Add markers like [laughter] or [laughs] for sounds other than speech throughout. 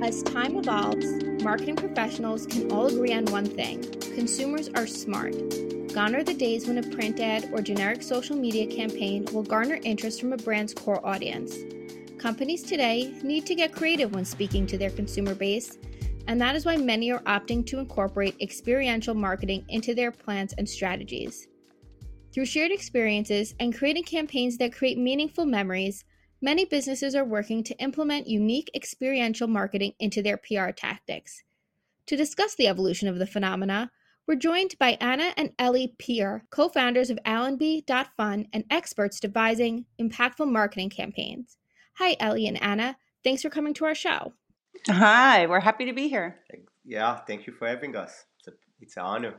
As time evolves, marketing professionals can all agree on one thing consumers are smart. Gone are the days when a print ad or generic social media campaign will garner interest from a brand's core audience. Companies today need to get creative when speaking to their consumer base, and that is why many are opting to incorporate experiential marketing into their plans and strategies. Through shared experiences and creating campaigns that create meaningful memories, many businesses are working to implement unique experiential marketing into their PR tactics. To discuss the evolution of the phenomena, we're joined by Anna and Eli Peer, co founders of Allenby.fun and experts devising impactful marketing campaigns. Hi, Eli and Anna. Thanks for coming to our show. Hi, we're happy to be here. Yeah, thank you for having us. It's, a, it's an honor.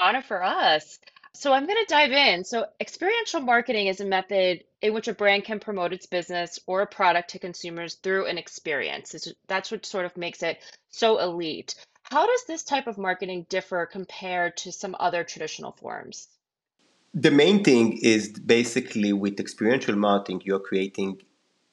Honor for us. So I'm going to dive in. So experiential marketing is a method in which a brand can promote its business or a product to consumers through an experience. That's what sort of makes it so elite. How does this type of marketing differ compared to some other traditional forms? The main thing is basically with experiential marketing, you're creating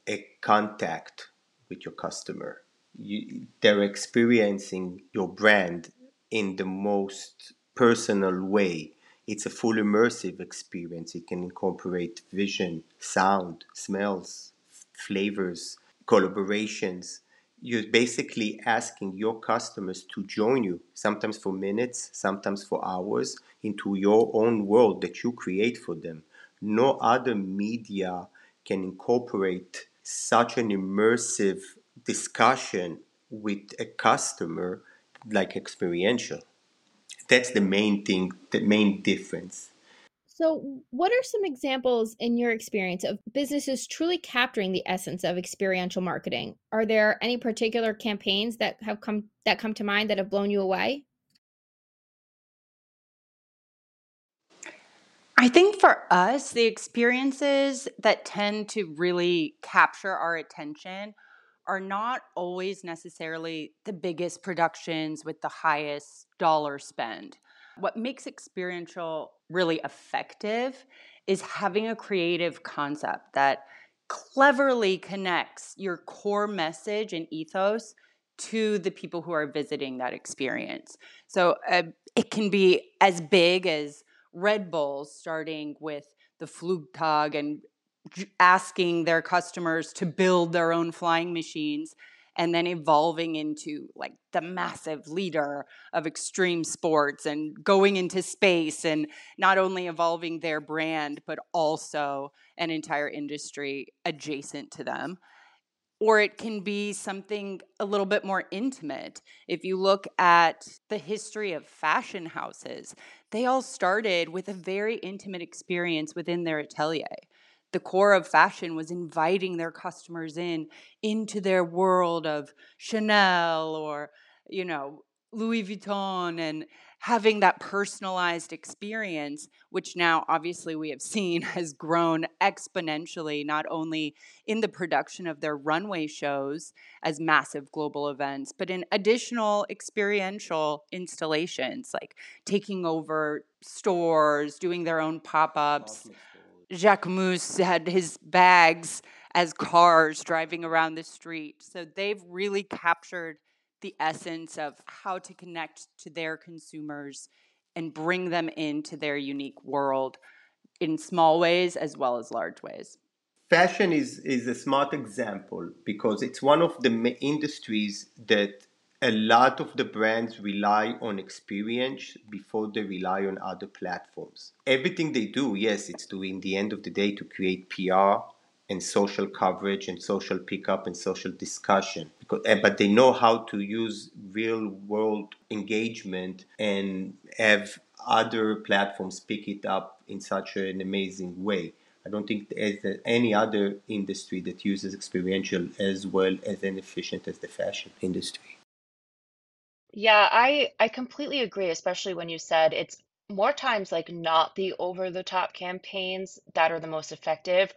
a contact with your customer. You, they're experiencing your brand in the most personal way. It's a full immersive experience. It can incorporate vision, sound, smells, flavors, collaborations. You're basically asking your customers to join you, sometimes for minutes, sometimes for hours, into your own world that you create for them. No other media can incorporate such an immersive discussion with a customer like experiential. That's the main thing, the main difference. So, what are some examples in your experience of businesses truly capturing the essence of experiential marketing? Are there any particular campaigns that have come that come to mind that have blown you away? I think for us, the experiences that tend to really capture our attention are not always necessarily the biggest productions with the highest dollar spend. What makes experiential really effective is having a creative concept that cleverly connects your core message and ethos to the people who are visiting that experience. So uh, it can be as big as Red Bulls starting with the Flugtag and asking their customers to build their own flying machines and then evolving into like the massive leader of extreme sports and going into space and not only evolving their brand but also an entire industry adjacent to them or it can be something a little bit more intimate. If you look at the history of fashion houses, they all started with a very intimate experience within their atelier. The core of fashion was inviting their customers in into their world of Chanel or, you know, Louis Vuitton and having that personalized experience, which now obviously we have seen [laughs] has grown exponentially, not only in the production of their runway shows as massive global events, but in additional experiential installations like taking over stores, doing their own pop ups. Jacquemus had his bags as cars driving around the street. So they've really captured the essence of how to connect to their consumers and bring them into their unique world in small ways as well as large ways. Fashion is, is a smart example because it's one of the industries that a lot of the brands rely on experience before they rely on other platforms. Everything they do, yes, it's to in the end of the day to create PR and social coverage and social pickup and social discussion. Because eh, but they know how to use real world engagement and have other platforms pick it up in such an amazing way. I don't think there's any other industry that uses experiential as well as and efficient as the fashion industry Yeah, I I completely agree, especially when you said it's more times like not the over the top campaigns that are the most effective.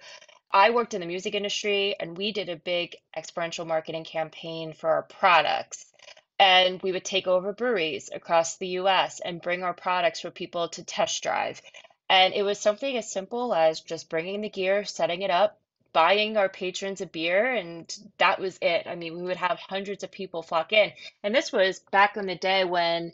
I worked in the music industry and we did a big experiential marketing campaign for our products. And we would take over breweries across the US and bring our products for people to test drive. And it was something as simple as just bringing the gear, setting it up, buying our patrons a beer, and that was it. I mean, we would have hundreds of people flock in. And this was back in the day when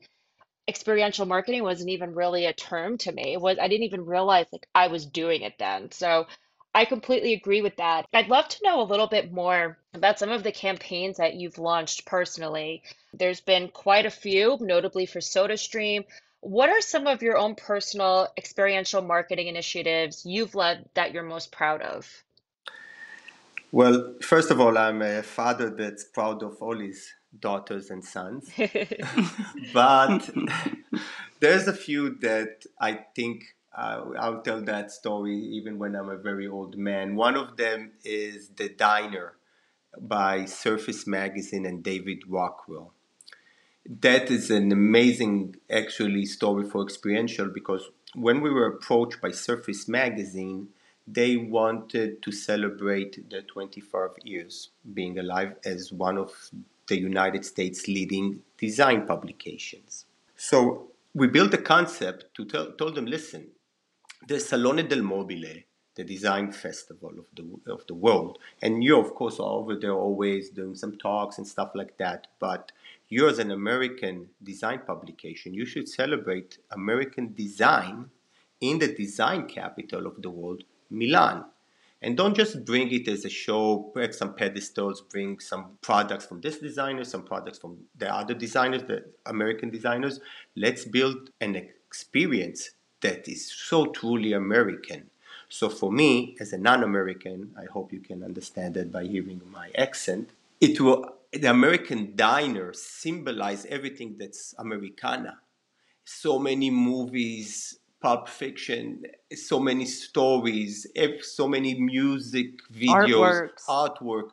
experiential marketing wasn't even really a term to me. It was I didn't even realize like I was doing it then. So I completely agree with that. I'd love to know a little bit more about some of the campaigns that you've launched personally. There's been quite a few, notably for SodaStream. What are some of your own personal experiential marketing initiatives you've led that you're most proud of? Well, first of all, I'm a father that's proud of all his daughters and sons. [laughs] but [laughs] there's a few that I think uh, I'll tell that story even when I'm a very old man. One of them is The Diner by Surface Magazine and David Rockwell. That is an amazing, actually, story for experiential because when we were approached by Surface Magazine, they wanted to celebrate the 25 years being alive as one of the United States' leading design publications. So we built a concept to tell told them, listen, the Salone del Mobile, the design festival of the of the world, and you of course are over there always doing some talks and stuff like that. But you as an American design publication, you should celebrate American design in the design capital of the world, Milan. And don't just bring it as a show put some pedestals bring some products from this designer some products from the other designers the american designers. Let's build an experience that is so truly american. So for me as a non-american i hope you can understand that by hearing my accent it will the american diner symbolize everything that's americana. So many movies Pulp Fiction, so many stories, so many music videos, Artworks. artwork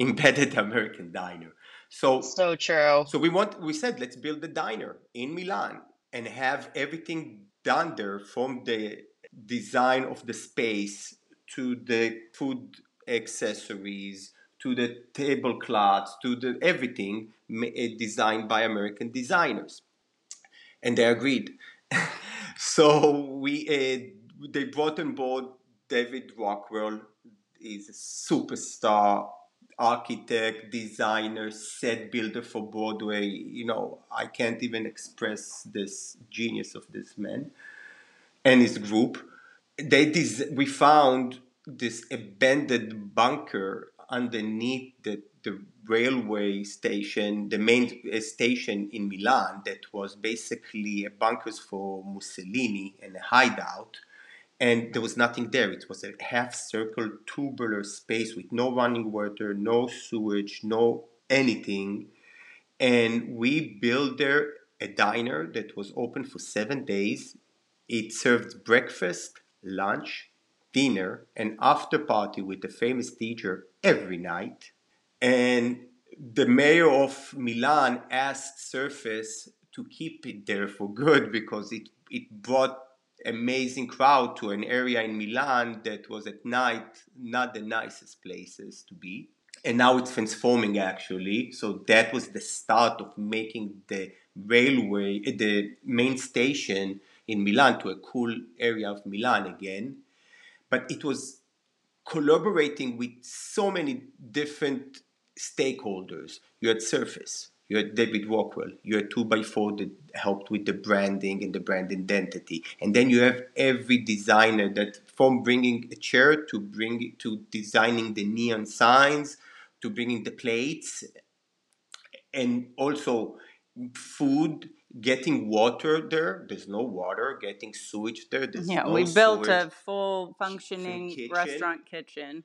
embedded [laughs] American diner. So So true. so we want we said let's build a diner in Milan and have everything done there from the design of the space to the food accessories to the tablecloths to the everything eh, designed by American designers. And they agreed. [laughs] so we uh, they brought on board David Rockwell. He's a superstar architect, designer, set builder for Broadway. You know, I can't even express this genius of this man and his group. They des- we found this abandoned bunker underneath the, the railway station, the main uh, station in Milan, that was basically a bunkers for Mussolini and a hideout. And there was nothing there. It was a half circle tubular space with no running water, no sewage, no anything. And we built there a diner that was open for seven days. It served breakfast, lunch, dinner, and after party with the famous teacher every night and the mayor of Milan asked Surface to keep it there for good because it, it brought amazing crowd to an area in Milan that was at night not the nicest places to be. And now it's transforming actually. So that was the start of making the railway, the main station in Milan to a cool area of Milan again. But it was collaborating with so many different stakeholders. You had Surface, you had David Rockwell, you had 2x4 that helped with the branding and the brand identity. And then you have every designer that from bringing a chair to bring to designing the neon signs to bringing the plates and also food getting water there there's no water getting sewage there there's Yeah, no we built sewage. a full functioning kitchen. restaurant kitchen.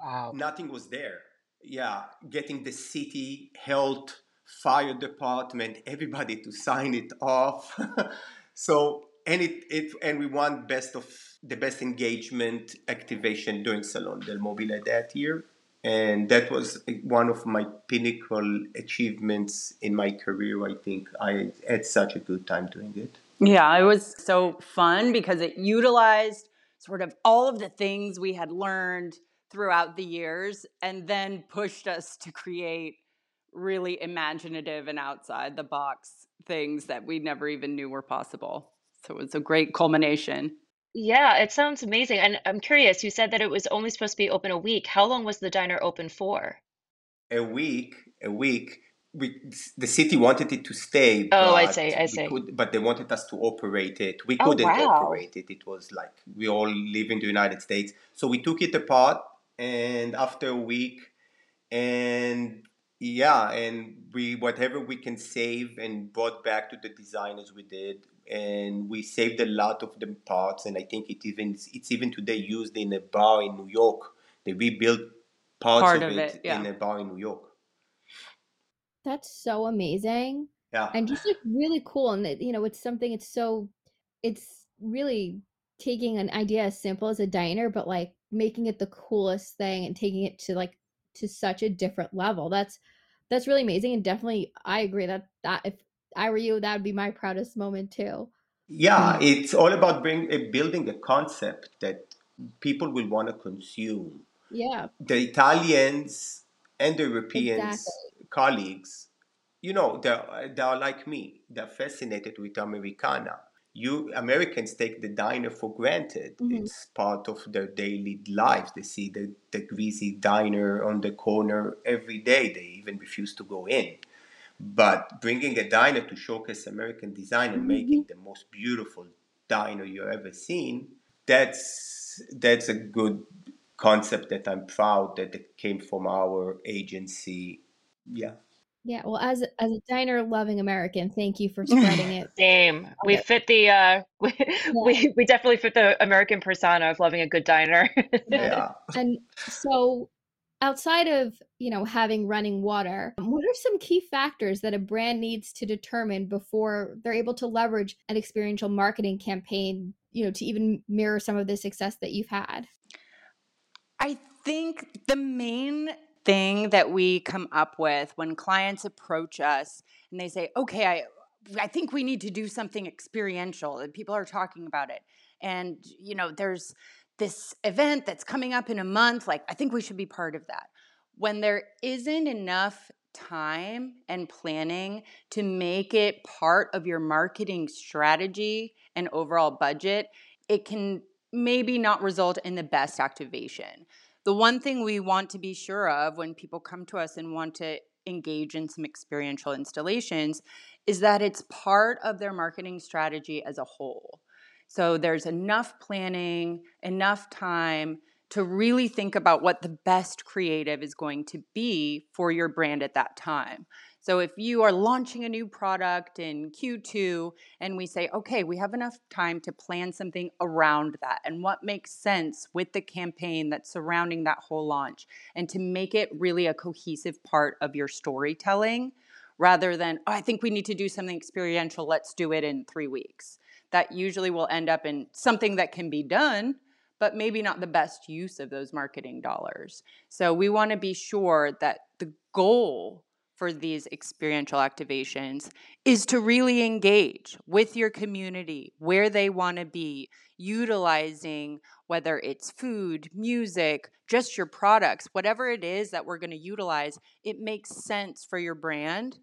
Wow. nothing was there. Yeah, getting the city health fire department, everybody to sign it off. [laughs] so and it, it and we want best of the best engagement activation during Salon del Mobile that year. And that was one of my pinnacle achievements in my career. I think I had such a good time doing it. Yeah, it was so fun because it utilized sort of all of the things we had learned throughout the years and then pushed us to create really imaginative and outside the box things that we never even knew were possible. So it was a great culmination. Yeah, it sounds amazing. And I'm curious, you said that it was only supposed to be open a week. How long was the diner open for? A week, a week. We, the city wanted it to stay, Oh, I but see, I we see. could, but they wanted us to operate it. We Oh, couldn't wow. operate it. It was like we all live in the United States, so we took it apart, and after a week, and yeah, and we whatever we can save and brought back to the designers we did, and we saved a lot of the parts, and I think it even it's even today used in a bar in New York. They rebuilt parts Part of of it it, yeah. in a bar in New York. That's so amazing. Yeah. and just like really cool and that you know it's something it's so it's really taking an idea as simple as a diner but like making it the coolest thing and taking it to like to such a different level that's that's really amazing and definitely i agree that that if i were you that would be my proudest moment too Yeah, it's all about bring, uh, building a concept that people will want to consume. yeah The Italians and the Europeans exactly colleagues, you know, they're, they're like me. They're fascinated with Americana. You Americans take the diner for granted. hmm It's part of their daily lives. They see the, the greasy diner on the corner every day. They even refuse to go in. But bringing a diner to showcase American design and making the most beautiful diner you've ever seen, that's that's a good concept that I'm proud that it came from our agency. Yeah. Yeah well as a- as a diner loving american thank you for [laughs] spreading it Same. Love We it. fit the uh [laughs] we, yeah we we definitely fit the American persona of loving a good diner. [laughs] yeah Yeah. and so outside of you know having running water um, what are some key factors that a brand needs to determine before they're able to leverage an experiential marketing campaign you know to even mirror some of the success that you've had I think the main thing that we come up with when clients approach us and they say, "Okay, I I think we need to do something experiential." And people are talking about it. And you know, there's this event that's coming up in a month, like I think we should be part of that. When there isn't enough time and planning to make it part of your marketing strategy and overall budget, it can maybe not result in the best activation. The one thing we want to be sure of when people come to us and want to engage in some experiential installations is that it's part of their marketing strategy as a whole. So there's enough planning, enough time to really think about what the best creative is going to be for your brand at that time. So if you are launching a new product in Q2 and we say, okay, we have enough time to plan something around that and what makes sense with the campaign that's surrounding that whole launch and to make it really a cohesive part of your storytelling rather than, oh, I think we need to do something experiential, let's do it in three weeks. That usually will end up in something that can be done, but maybe not the best use of those marketing dollars. So we want to be sure that the goal for these experiential activations is to really engage with your community where they want to be, utilizing whether it's food, music, just your products, whatever it is that we're going to utilize, it makes sense for your brand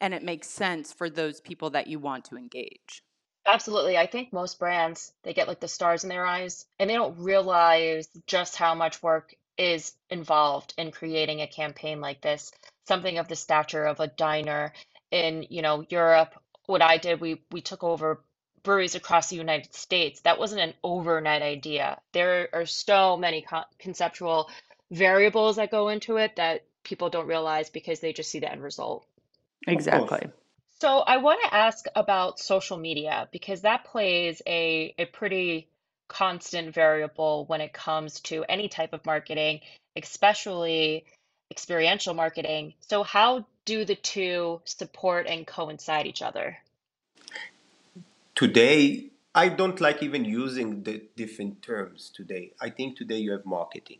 and it makes sense for those people that you want to engage. Absolutely. I think most brands, they get like the stars in their eyes and they don't realize just how much work is involved in creating a campaign like this, something of the stature of a diner in, you know, Europe. What I did, we we took over breweries across the United States. That wasn't an overnight idea. There are so many con conceptual variables that go into it that people don't realize because they just see the end result. Exactly. So I want to ask about social media because that plays a, a pretty constant variable when it comes to any type of marketing, especially experiential marketing. So how do the two support and coincide each other? Today, I don't like even using the different terms today. I think today you have marketing,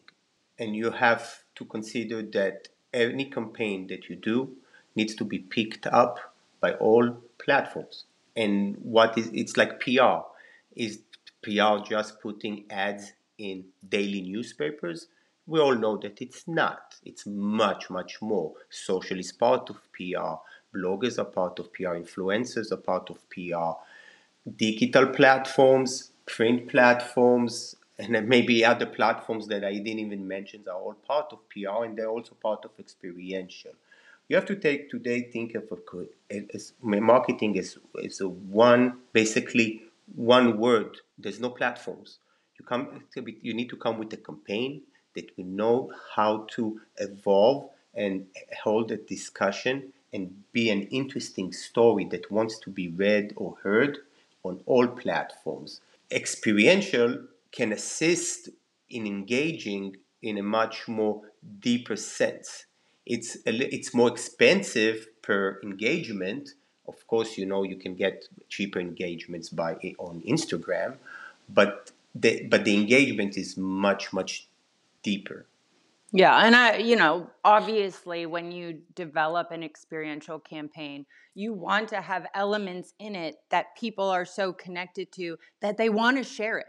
and you have to consider that any campaign that you do needs to be picked up by all platforms. And what is it's like PR. Is PR just putting ads in daily newspapers? We all know that it's not. It's much, much more. Social is part of PR. Bloggers are part of PR. Influencers are part of PR digital platforms print platforms and maybe other platforms that I didn't even mention are all part of PR and they're also part of experiential. You have to take today think of a, as marketing is is a one basically one word. There's no platforms. You come you need to come with a campaign that we know how to evolve and hold a discussion and be an interesting story that wants to be read or heard on all platforms. Experiential can assist in engaging in a much more deeper sense. It's a, it's more expensive per engagement. Of course, you know you can get cheaper engagements by on Instagram, but the but the engagement is much much deeper. Yeah, and I, you know, obviously when you develop an experiential campaign, you want to have elements in it that people are so connected to that they want to share it.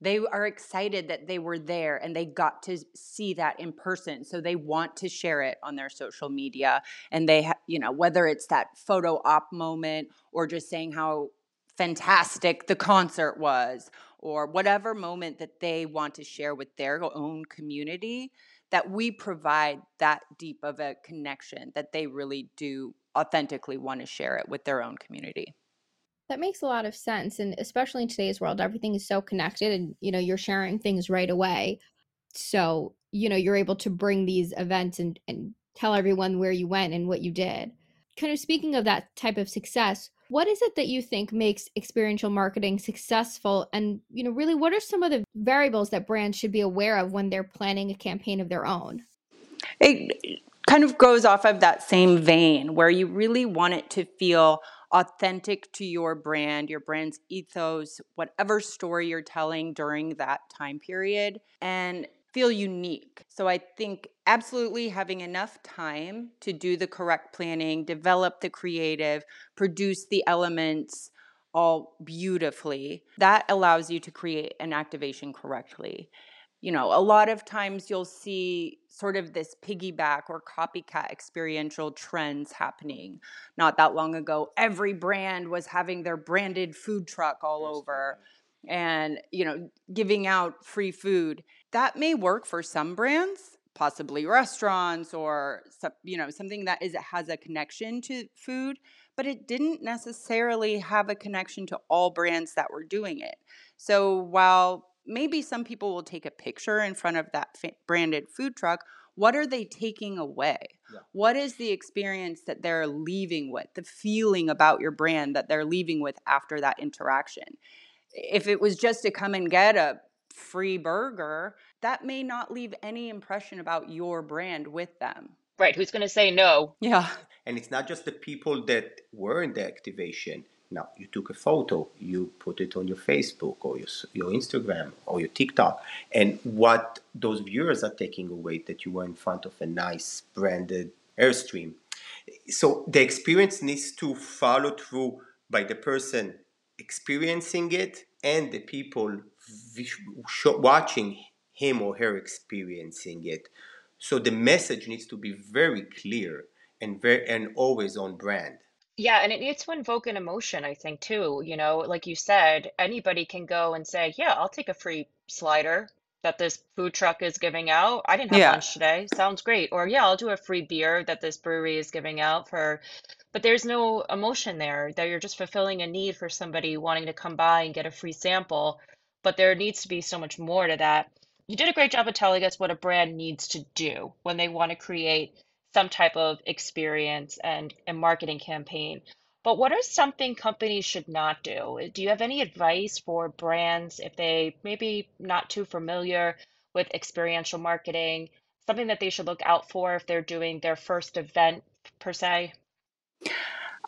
They are excited that they were there and they got to see that in person. So they want to share it on their social media. And they, ha- you know, whether it's that photo op moment or just saying how fantastic the concert was or whatever moment that they want to share with their own community that we provide that deep of a connection that they really do authentically want to share it with their own community. That makes a lot of sense and especially in today's world everything is so connected and you know you're sharing things right away. So, you know, you're able to bring these events and and tell everyone where you went and what you did. Kind of speaking of that type of success, what is it that you think makes experiential marketing successful and you know really what are some of the variables that brands should be aware of when they're planning a campaign of their own it kind of goes off of that same vein where you really want it to feel authentic to your brand, your brand's ethos, whatever story you're telling during that time period. And feel unique. So I think absolutely having enough time to do the correct planning, develop the creative, produce the elements all beautifully, that allows you to create an activation correctly. You know, a lot of times you'll see sort of this piggyback or copycat experiential trends happening. Not that long ago, every brand was having their branded food truck all over and, you know, giving out free food that may work for some brands possibly restaurants or you know something that is has a connection to food but it didn't necessarily have a connection to all brands that were doing it. So while maybe some people will take a picture in front of that branded food truck what are they taking away? Yeah. what is the experience that they're leaving with the feeling about your brand that they're leaving with after that interaction? If it was just to come and get a free burger, that may not leave any impression about your brand with them. Right. Who's going to say no? Yeah. And it's not just the people that were in the activation. Now, you took a photo, you put it on your Facebook or your, your Instagram or your TikTok, and what those viewers are taking away that you were in front of a nice branded Airstream. So the experience needs to follow through by the person experiencing it and the people watching him or her experiencing it. So the message needs to be very clear and very and always on brand. Yeah, and it needs to invoke an emotion, I think, too. You know, like you said, anybody can go and say, Yeah, I'll take a free slider that this food truck is giving out. I didn't have Yeah. lunch today. Sounds great. Or, yeah, I'll do a free beer that this brewery is giving out for, but there's no emotion there, that you're just fulfilling a need for somebody wanting to come by and get a free sample but there needs to be so much more to that. You did a great job of telling us what a brand needs to do when they want to create some type of experience and a marketing campaign. But what are something companies should not do? Do you have any advice for brands if they maybe not too familiar with experiential marketing, something that they should look out for if they're doing their first event per se?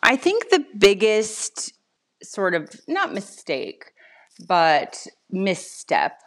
I think the biggest sort of not mistake, but misstep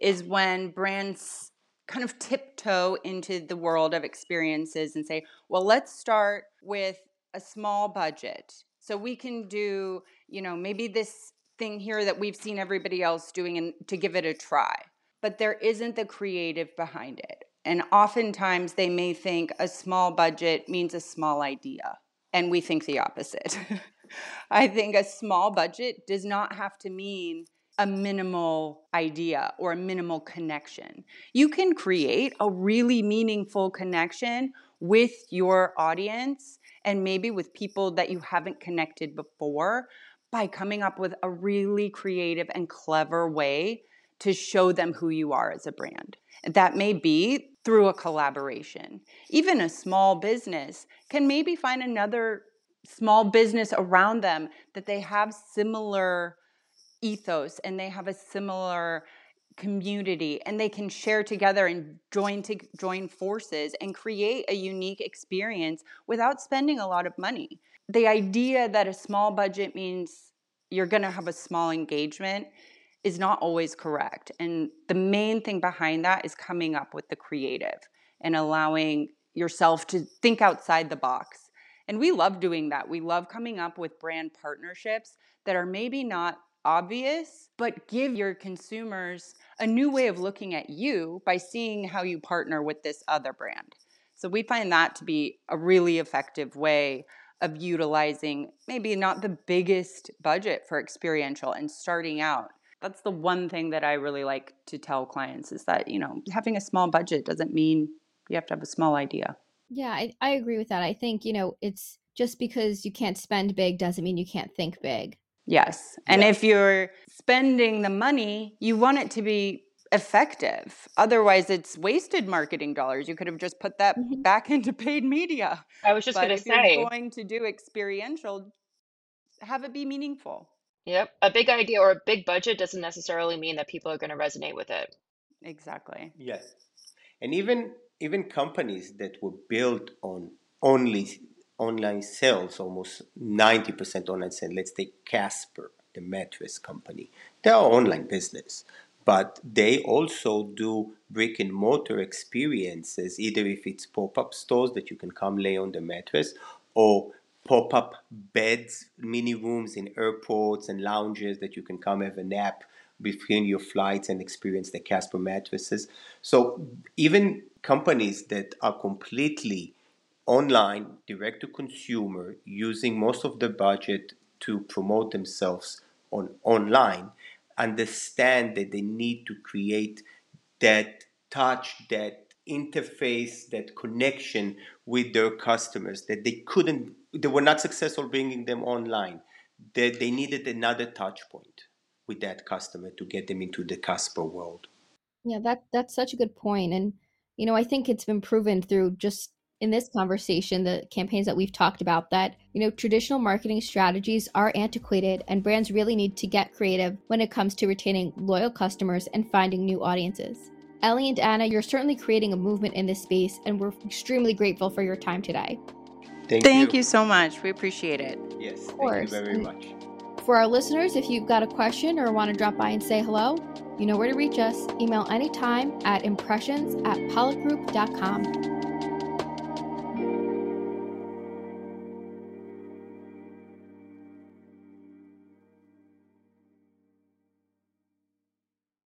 is when brands kind of tiptoe into the world of experiences and say, well, let's start with a small budget. So we can do, you know, maybe this thing here that we've seen everybody else doing and to give it a try. But there isn't the creative behind it. And oftentimes they may think a small budget means a small idea. And we think the opposite. [laughs] I think a small budget does not have to mean a minimal idea or a minimal connection. You can create a really meaningful connection with your audience and maybe with people that you haven't connected before by coming up with a really creative and clever way to show them who you are as a brand. That may be through a collaboration. Even a small business can maybe find another small business around them that they have similar ethos and they have a similar community and they can share together and join to join forces and create a unique experience without spending a lot of money. The idea that a small budget means you're going to have a small engagement is not always correct. And the main thing behind that is coming up with the creative and allowing yourself to think outside the box. And we love doing that. We love coming up with brand partnerships that are maybe not obvious, but give your consumers a new way of looking at you by seeing how you partner with this other brand. So we find that to be a really effective way of utilizing maybe not the biggest budget for experiential and starting out that's the one thing that I really like to tell clients is that, you know, having a small budget doesn't mean you have to have a small idea. Yeah, I, I agree with that. I think, you know, it's just because you can't spend big doesn't mean you can't think big. Yes. And if you're spending the money, you want it to be effective. Otherwise, it's wasted marketing dollars. You could have just put that mm-hmm. back [laughs] into paid media. I was just going to say, you're going to do experiential, have it be meaningful. Yep. A big idea or a big budget doesn't necessarily mean that people are going to resonate with it. Exactly. Yes. And even even companies that were built on only online sales, almost 90% online sales. Let's take Casper, the mattress company. They are online business, but they also do brick and mortar experiences, either if it's pop-up stores that you can come lay on the mattress or pop up beds, mini rooms in airports and lounges that you can come have a nap between your flights and experience the Casper mattresses. So even companies that are completely online, direct to consumer, using most of their budget to promote themselves on online, understand that they need to create that touch, that interface, that connection with their customers that they couldn't they were not successful bringing them online. That they needed another touch point with that customer to get them into the Casper world. Yeah, that that's such a good. And you know, I think it's been proven through just in this conversation, the campaigns that we've talked about, that you know traditional marketing strategies are antiquated, and brands really need to get creative when it comes to retaining loyal customers and finding new audiences. Eli and Anna, you're certainly creating a movement in this space, and we're extremely grateful for your time today. Thank, thank you. you. so much. We appreciate it. Yes, of course. thank you very much. For our listeners, if you've got a question or want to drop by and say hello, you know where to reach us. Email anytime at impressions at pollockgroup.com.